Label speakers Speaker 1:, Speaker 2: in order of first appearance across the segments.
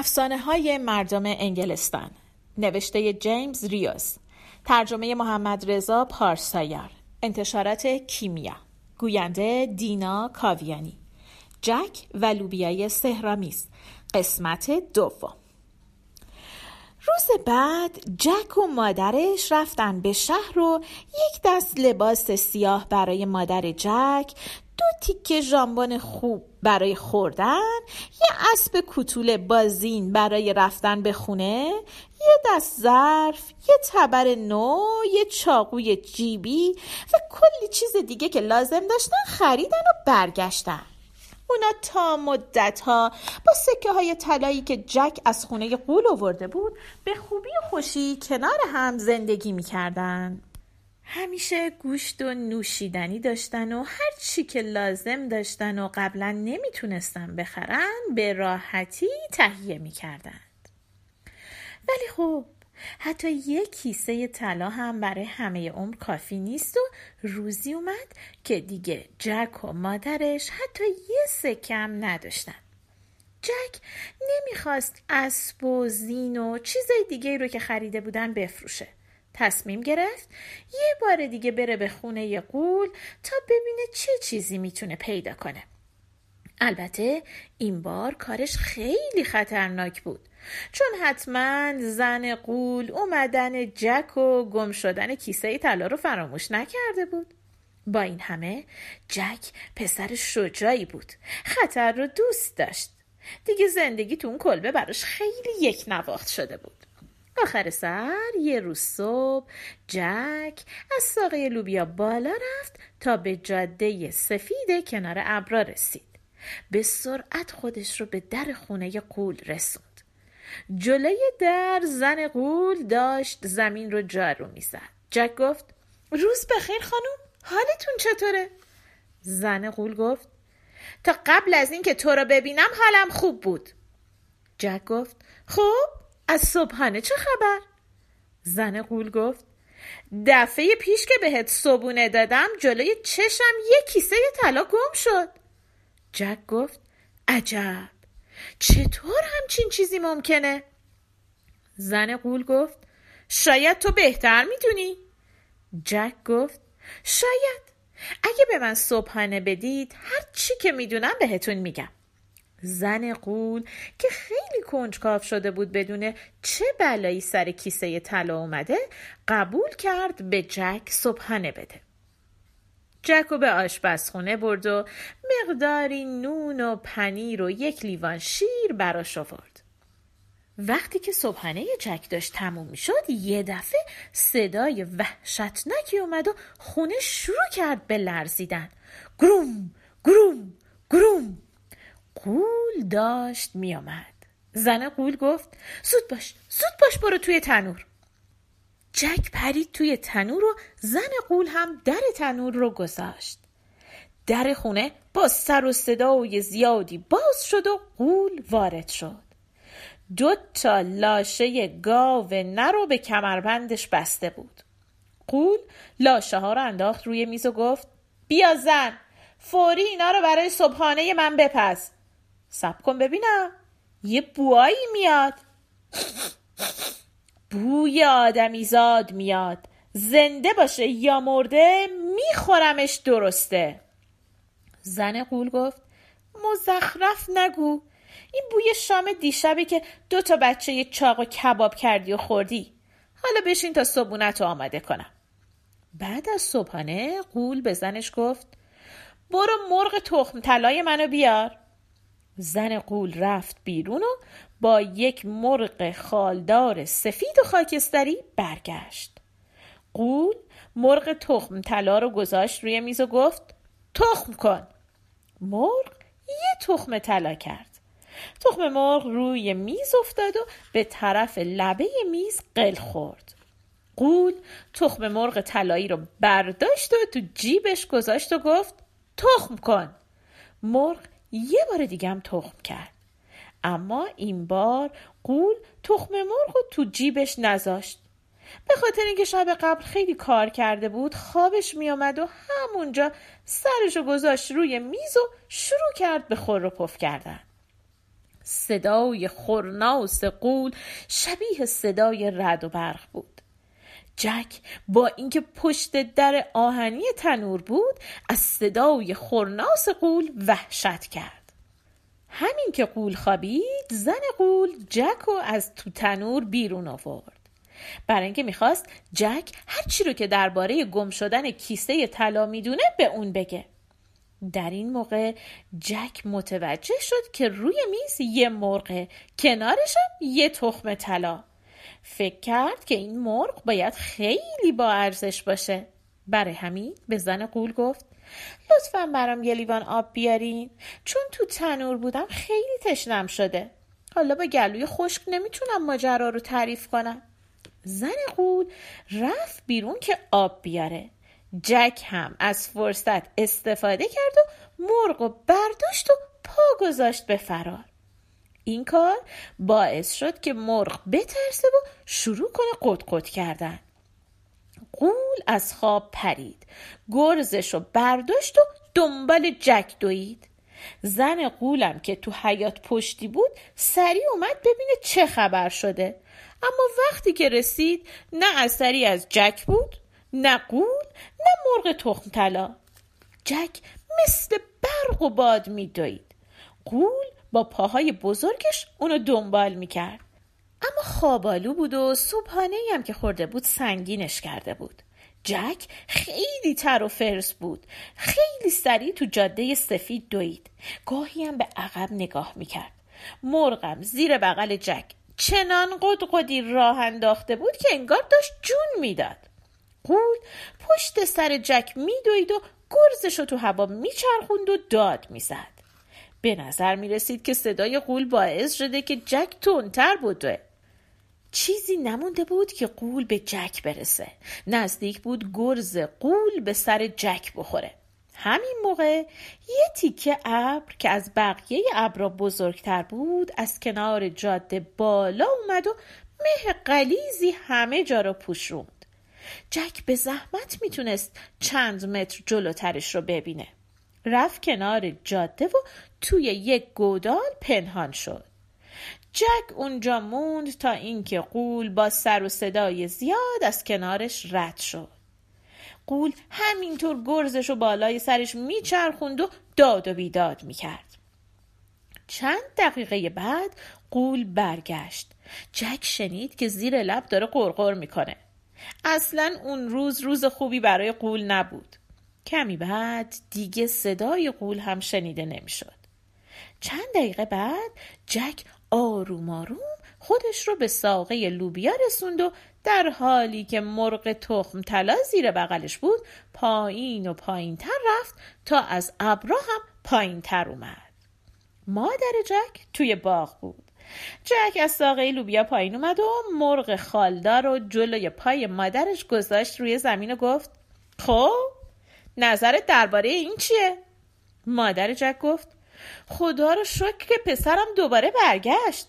Speaker 1: افسانه های مردم انگلستان. نوشته جیمز ریوز. ترجمه محمد رضا پارسایار. انتشارات کیمیا. گوینده دینا کاویانی. جک و لوبیای سهرامیز قسمت دوم. روز بعد جک و مادرش رفتن به شهر و یک دست لباس سیاه برای مادر جک تیکه ژامبون خوب برای خوردن یه اسب کوتول بازین برای رفتن به خونه یه دست ظرف یه تبر نو یه چاقوی جیبی و کلی چیز دیگه که لازم داشتن خریدن و برگشتن. اونا تا مدت ها با سکه های طلایی که جک از خونه قول آورده بود به خوبی و خوشی کنار هم زندگی می‌کردن. همیشه گوشت و نوشیدنی داشتن و هر چی که لازم داشتن و قبلا نمی‌تونستن بخرن به راحتی تهیه می‌کردند. ولی خب حتی یک کیسه طلا هم برای همه عمر کافی نیست و روزی اومد که دیگه جک و مادرش حتی یه سکم نداشتن. جک نمی‌خواست اسب و زین و چیزای دیگه رو که خریده بودن بفروشه. تصمیم گرفت یه بار دیگه بره به خونه قول تا ببینه چه چیزی می‌تونه پیدا کنه. البته این بار کارش خیلی خطرناک بود چون حتما زن قول اومدن جک و گم شدن کیسه طلا رو فراموش نکرده بود. با این همه جک پسر شجاعی بود خطر رو دوست داشت. دیگه زندگی تو اون کلبه براش خیلی یک نواخت شده بود. آخر سر یه روز صبح جک از ساقه لوبیا بالا رفت تا به جاده سفید کنار ابرا رسید. به سرعت خودش رو به در خونه قول رسوند. جلوی در زن قول داشت زمین رو جارو می‌زد. جک گفت روز بخیر خانم حالتون چطوره؟ زن قول گفت تا قبل از اینکه تو رو ببینم حالم خوب بود. جک گفت خب؟ از صبحانه چه خبر؟ زن قول گفت دفعه پیش که بهت صبونه دادم جلوی چشم یه کیسه طلا گم شد. جک گفت عجب چطور همچین چیزی ممکنه؟ زن قول گفت شاید تو بهتر می‌دونی. جک گفت شاید. اگه به من صبحانه بدید هر چی که می‌دونم بهتون میگم. زن قول که خیلی کنجکاو شده بود بدونه چه بلایی سر کیسه طلا اومده قبول کرد به جک صبحانه بده. جک به آشپزخونه برد و مقداری نون و پنیر و یک لیوان شیر براش آورد. وقتی که صبحانه جک داشت تموم می شد یه دفعه صدای وحشتناکی اومد و خونه شروع کرد به لرزیدن. گروم گروم گروم. قول داشت می آمد زن قول گفت زود باش زود باش برو توی تنور. جک پرید توی تنور و زن قول هم در تنور رو گذاشت. در خونه با سر و صدای زیادی باز شد و قول وارد شد. دو تا لاشه گاو نر رو به کمربندش بسته بود. قول لاشه ها رو انداخت روی میز و گفت بیا زن فوری اینا رو برای صبحانه من بپس سب کن ببینم. یه بوایی میاد. بوی آدمیزاد میاد. زنده باشه یا مرده میخورمش درسته. زن قول گفت مزخرف نگو. این بوی شام دیشبی که دو تا بچه یه چاق و کباب کردی و خوردی. حالا بشین تا صبونت رو آماده کنم. بعد از صبحانه قول به زنش گفت برو مرغ تخم طلای منو بیار. زن قول رفت بیرون و با یک مرغ خالدار سفید و خاکستری برگشت. قول مرغ تخم طلا رو گذاشت روی میز و گفت تخم کن. مرغ یه تخم طلا کرد. تخم مرغ روی میز افتاد و به طرف لبه میز قل خورد. قول تخم مرغ طلایی رو برداشت و تو جیبش گذاشت و گفت تخم کن. مرغ یه بار دیگه هم تخم کرد. اما این بار قول تخم مرغ رو تو جیبش نذاشت. به خاطر اینکه شب قبل خیلی کار کرده بود خوابش میآمد و همونجا سرشو گذاشت روی میز و شروع کرد به خور و پف کردن. صدای خورناس قول شبیه صدای رد و برق بود. جک با اینکه پشت در آهنی تنور بود از صدای خورناس قول وحشت کرد. همین که قول خوابید زن قول جک رو از تو تنور بیرون آورد. برای اینکه می‌خواست جک هرچی رو که درباره گم شدن کیسه طلا می‌دونه به اون بگه. در این موقع جک متوجه شد که روی میز یه مرغه کنارش یه تخم طلا. فکر کرد که این مرغ باید خیلی با ارزش باشه. برای همین به زن قول گفت لطفا برام یه لیوان آب بیارین. چون تو تنور بودم خیلی تشنم شده. حالا با گلوی خشک نمی‌تونم ماجرا رو تعریف کنم. زن قول رفت بیرون که آب بیاره. جک هم از فرصت استفاده کرد و مرغ و برداشت و پا گذاشت به فرار. این کار باعث شد که مرغ بترسه و شروع کنه قد کردن. قول از خواب پرید. گرزش رو برداشت و دنبال جک دوید. زن قولم که تو حیات پشتی بود سریع اومد ببینه چه خبر شده. اما وقتی که رسید نه اثری از جک بود نه قول نه مرغ تخم طلا. جک مثل برق و باد میدوید. قول با پاهای بزرگش اونو دنبال می‌کرد. اما خوابالو بود و صبحانه هم که خورده بود سنگینش کرده بود. جک خیلی تر و فرس بود. خیلی سریع تو جاده سفید دوید. گاهی هم به عقب نگاه می‌کرد. مرغم زیر بغل جک چنان قدقدی راه انداخته بود که انگار داشت جون می‌داد. قول پشت سر جک میدوید و گرزش رو تو هوا میچرخوند و داد می‌زد. به نظر می‌رسید که صدای قول باعث شده که جک تندتر بوده. چیزی نمونده بود که قول به جک برسه. نزدیک بود گرز قول به سر جک بخوره. همین موقع یه تیکه ابر که از بقیه ابرا بزرگتر بود از کنار جاده بالا اومد و مه قلیزی همه جا را پوشوند. جک به زحمت می‌تونست چند متر جلوترش رو ببینه. رفت کنار جاده و توی یک گودال پنهان شد. جک اونجا موند تا اینکه قول با سر و صدای زیاد از کنارش رد شد. قول همینطور گرزش و بالای سرش میچرخوند و داد و بیداد می‌کرد. چند دقیقه بعد قول برگشت. جک شنید که زیر لب داره قرقر می‌کنه. اصلا اون روز روز خوبی برای قول نبود. کمی بعد دیگه صدای قول هم شنیده نمی‌شد. چند دقیقه بعد جک آروم آروم خودش رو به ساقه لوبیا رسوند و در حالی که مرغ تخم طلا زیر بغلش بود پایین و پایین تر رفت تا از ابرا هم پایین تر اومد. مادر جک توی باغ بود. جک از ساقه لوبیا پایین اومد و مرغ خالدار و جلوی پای مادرش گذاشت روی زمین و گفت خب؟ نظرت درباره این چیه؟ مادر جک گفت خدا رو شکر که پسرم دوباره برگشت.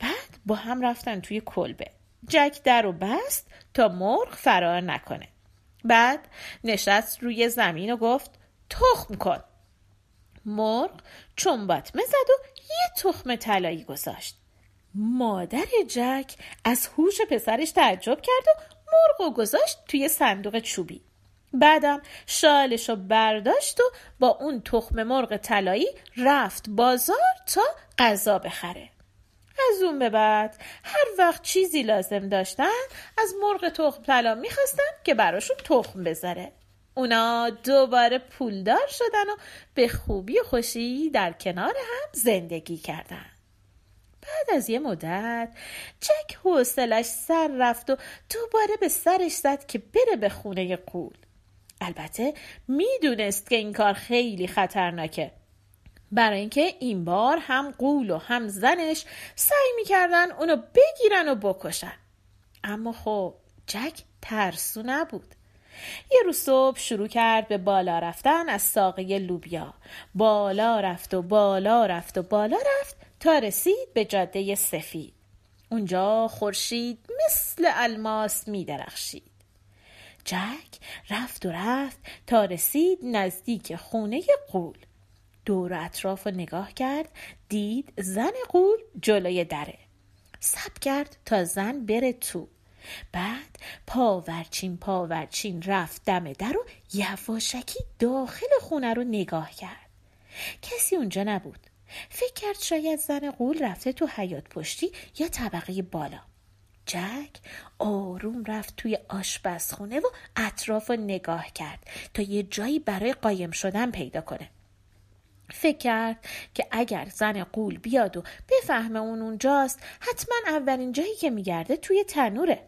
Speaker 1: بعد با هم رفتن توی کلبه. جک در و بست تا مرغ فرار نکنه. بعد نشست روی زمین و گفت تخم کن. مرغ چنبات مزد و یه تخم طلایی گذاشت. مادر جک از هوش پسرش تعجب کرد و مرغ و گذاشت توی صندوق چوبی. بعدم شالش رو برداشت و با اون تخم مرغ طلایی رفت بازار تا غذا بخره. از اون به بعد هر وقت چیزی لازم داشتن از مرغ تخم طلا می‌خواستن که براشون تخم بذاره. اونا دوباره پولدار شدن و به خوبی و خوشی در کنار هم زندگی کردن. بعد از یه مدت جک حوصلش سر رفت و دوباره به سرش زد که بره به خونه قول. البته می‌دونست که این کار خیلی خطرناکه. برای اینکه این بار هم قول و هم زنش سعی می‌کردن اونو بگیرن و بکشن. اما خب جک ترسو نبود. یه روز صبح شروع کرد به بالا رفتن از ساقه لوبیا. بالا رفت و بالا رفت و بالا رفت تا رسید به جاده سفید. اونجا خورشید مثل الماس می درخشید جک رفت و رفت تا رسید نزدیک خونه قول. دور اطراف رو نگاه کرد دید زن قول جلوی دره. سب کرد تا زن بره تو. بعد پاورچین پاورچین رفت دم در و یواشکی داخل خونه رو نگاه کرد. کسی اونجا نبود. فکر کرد شاید زن قول رفته تو حیات پشتی یا طبقه بالا. جک آروم رفت توی آشپزخونه و اطراف رو نگاه کرد تا یه جایی برای قایم شدن پیدا کنه. فکر کرد که اگر زن قول بیاد و بفهمه اون اونجاست حتما اولین جایی که میگرده توی تنوره.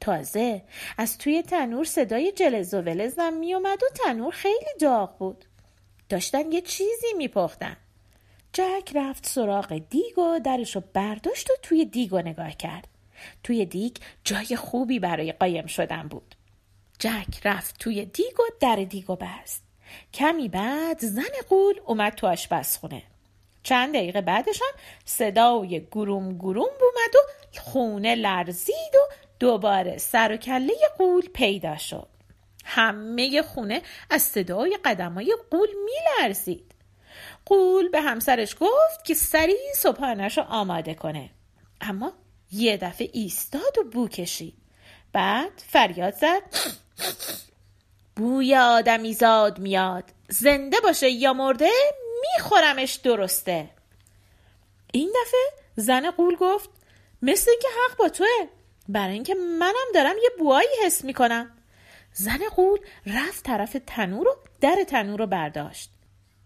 Speaker 1: تازه از توی تنور صدای جلز و ولزم میومد و تنور خیلی داغ بود. داشتن یه چیزی میپختن. جک رفت سراغ دیگ و درش رو برداشت و توی دیگ نگاه کرد. توی دیگ جای خوبی برای قایم شدن بود. جک رفت توی دیگ و در دیگ و بست. کمی بعد زن قول اومد تو آشپزخونه. چند دقیقه بعدش هم صدای گروم گروم بومد و خونه لرزید و دوباره سر و کله قول پیدا شد. همه خونه از صدای قدمای قول میلرزید. قول به همسرش گفت که سریع صبحانش آماده کنه. اما یه دفعه ایستاد و بو کشید. بعد فریاد زد. بوی آدمی زاد میاد. زنده باشه یا مرده میخورمش درسته. این دفعه زن قول گفت مثل اینکه حق با توه. برای اینکه منم دارم یه بوایی حس می‌کنم. زن قول رفت طرف تنور و در تنور رو برداشت.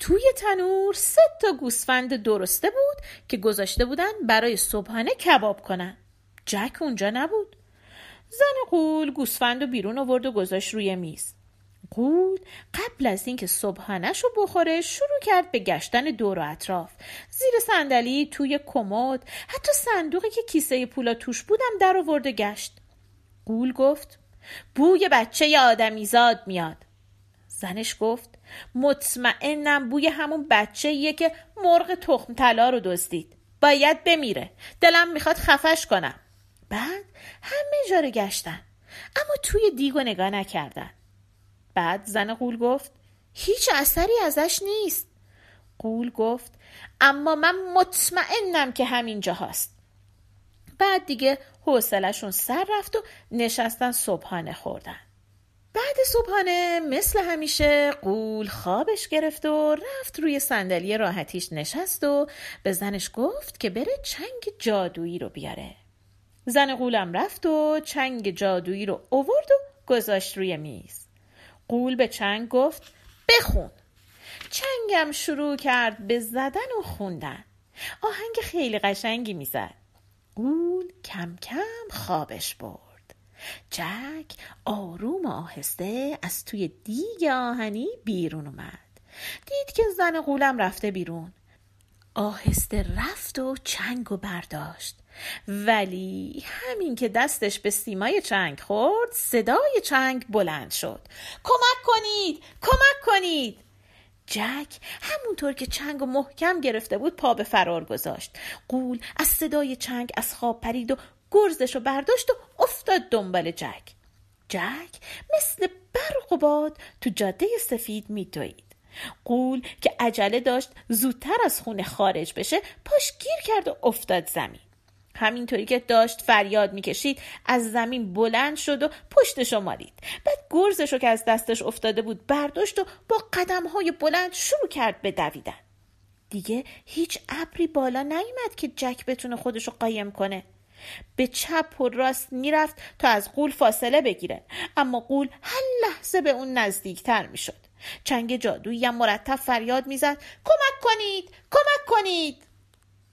Speaker 1: توی تنور سه تا گوسفند درسته بود که گذاشته بودن برای صبحانه کباب کنن. جک اونجا نبود. زن قول گوسفند رو بیرون آورد و گذاشت روی میز. قول قبل از اینکه صبحانش رو بخوره شروع کرد به گشتن دور و اطراف. زیر صندلی توی کمد حتی صندوقی که کیسه پولا توش بودم در آورده گشت. قول گفت بوی بچه آدمیزاد میاد. زنش گفت مطمئنم بوی همون بچه که مرغ تخم طلا رو دزدید. باید بمیره. دلم می‌خواد خفش کنم. بعد همه جا رو گشتن. اما توی دیگو نگاه نکردن. بعد زن قول گفت هیچ اثری ازش نیست. قول گفت اما من مطمئنم که همینجا هست بعد دیگه حوصلشون سر رفت و نشستن صبحانه خوردن. بعد صبحانه مثل همیشه قول خوابش گرفت و رفت روی صندلی راحتیش نشست و به زنش گفت که بره چنگ جادویی رو بیاره. زن قولم رفت و چنگ جادویی رو اوورد و گذاشت روی میز. قول به چنگ گفت بخون. چنگم شروع کرد به زدن و خوندن. آهنگ خیلی قشنگی می‌زد. قول کم کم خوابش برد. جک آروم و آهسته از توی دیگ آهنی بیرون اومد. دید که زن قولم رفته بیرون. آهسته رفت و چنگ و برداشت. ولی همین که دستش به سیمای چنگ خورد صدای چنگ بلند شد. کمک کنید! کمک کنید! جک همونطور که چنگ و محکم گرفته بود پا به فرار گذاشت. قول از صدای چنگ از خواب پرید و گرزش رو برداشت و افتاد دنبال جک جک مثل برق و باد تو جاده سفید میدوید. قول که عجله داشت زودتر از خونه خارج بشه پاش گیر کرد و افتاد زمین. همینطوری که داشت فریاد می‌کشید از زمین بلند شد و پشتشو مالید بعد گرزشو که از دستش افتاده بود برداشت و با قدم های بلند شروع کرد به دویدن. دیگه هیچ ابری بالا نیومد که جک بتونه خودشو قایم کنه. به چپ و راست می‌رفت تا از قول فاصله بگیره. اما قول هر لحظه به اون نزدیکتر می‌شد. چنگ جادویی هم مرتب فریاد می‌زد کمک کنید! کمک کنید!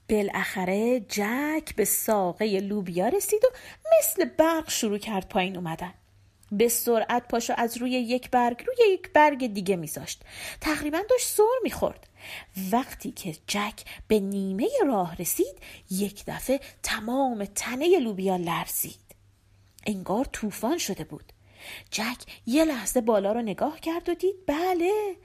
Speaker 1: بالاخره جک به ساقه لوبیا رسید و مثل برق شروع کرد پایین اومدن. به سرعت پاشو از روی یک برگ روی یک برگ دیگه میذاشت. تقریبا داشت سر می‌خورد. وقتی که جک به نیمه راه رسید یک دفعه تمام تنه لوبیا لرزید. انگار طوفان شده بود. جک یه لحظه بالا رو نگاه کرد و دید بله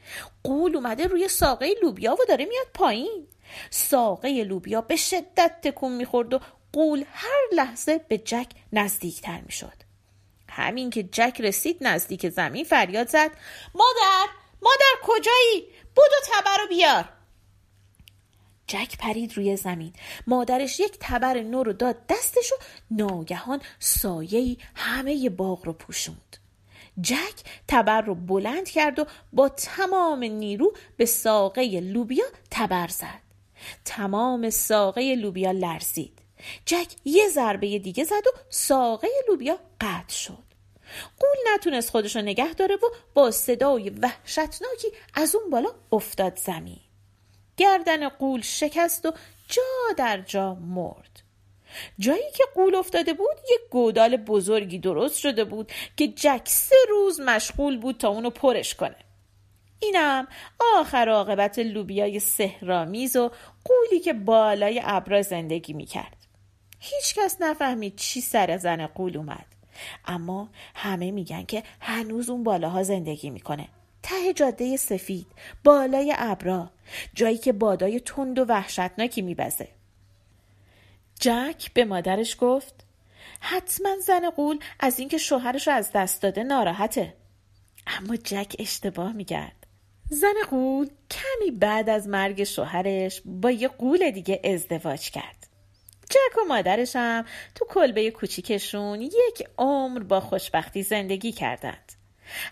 Speaker 1: قول اومده روی ساقه لوبیا و داره میاد پایین. ساقه لوبیا به شدت تکون می‌خورد و قول هر لحظه به جک نزدیکتر می‌شد. همین که جک رسید نزدیک زمین فریاد زد. مادر مادر کجایی؟ بودو تبر رو بیار. جک پرید روی زمین. مادرش یک تبر نو رو داد دستش و ناگهان سایهی همه باغ رو پوشوند. جک تبر رو بلند کرد و با تمام نیرو به ساقه لوبیا تبر زد. تمام ساقه لوبیا لرزید. جک یه ضربه دیگه زد و ساقه لوبیا قطع شد. قول نتونست خودشو نگه داره و با صدای وحشتناکی از اون بالا افتاد زمین. گردن قول شکست و جا در جا مرد. جایی که قول افتاده بود یک گودال بزرگی درست شده بود که جک سه روز مشغول بود تا اونو پرش کنه. اینم آخر عاقبت لوبیای سهرامیز و قولی که بالای ابرا زندگی می‌کرد. هیچکس نفهمید چی سر زن قول اومد. اما همه میگن که هنوز اون بالاها زندگی می‌کنه. ته جاده سفید بالای ابرا جایی که بادای تند و وحشتناکی میبزه. جک به مادرش گفت حتما زن قول از اینکه شوهرش از دست داده ناراحته. اما جک اشتباه می‌کرد. زن قول کمی بعد از مرگ شوهرش با یه قول دیگه ازدواج کرد. جک و مادرش هم تو کلبه کوچیکشون یک عمر با خوشبختی زندگی کردند.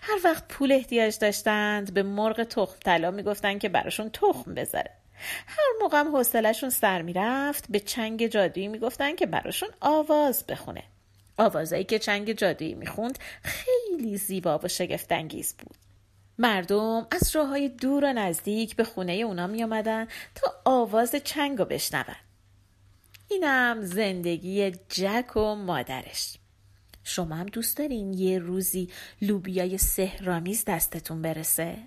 Speaker 1: هر وقت پول احتیاج داشتند به مرغ تخم طلا می‌گفتن که براشون تخم بذاره. هر موقع هم حوصلهشون سر می‌رفت به چنگ جادویی می‌گفتن که براشون آواز بخونه. آوازایی که چنگ جادویی می‌خوند خیلی زیبا و شگفتانگیز بود. مردم از راه های دور و نزدیک به خونه اونا می آمدن تا آواز چنگ رو بشنون. اینم زندگی جک و مادرش شما هم دوست دارین یه روزی لوبیای سهرامیز دستتون برسه؟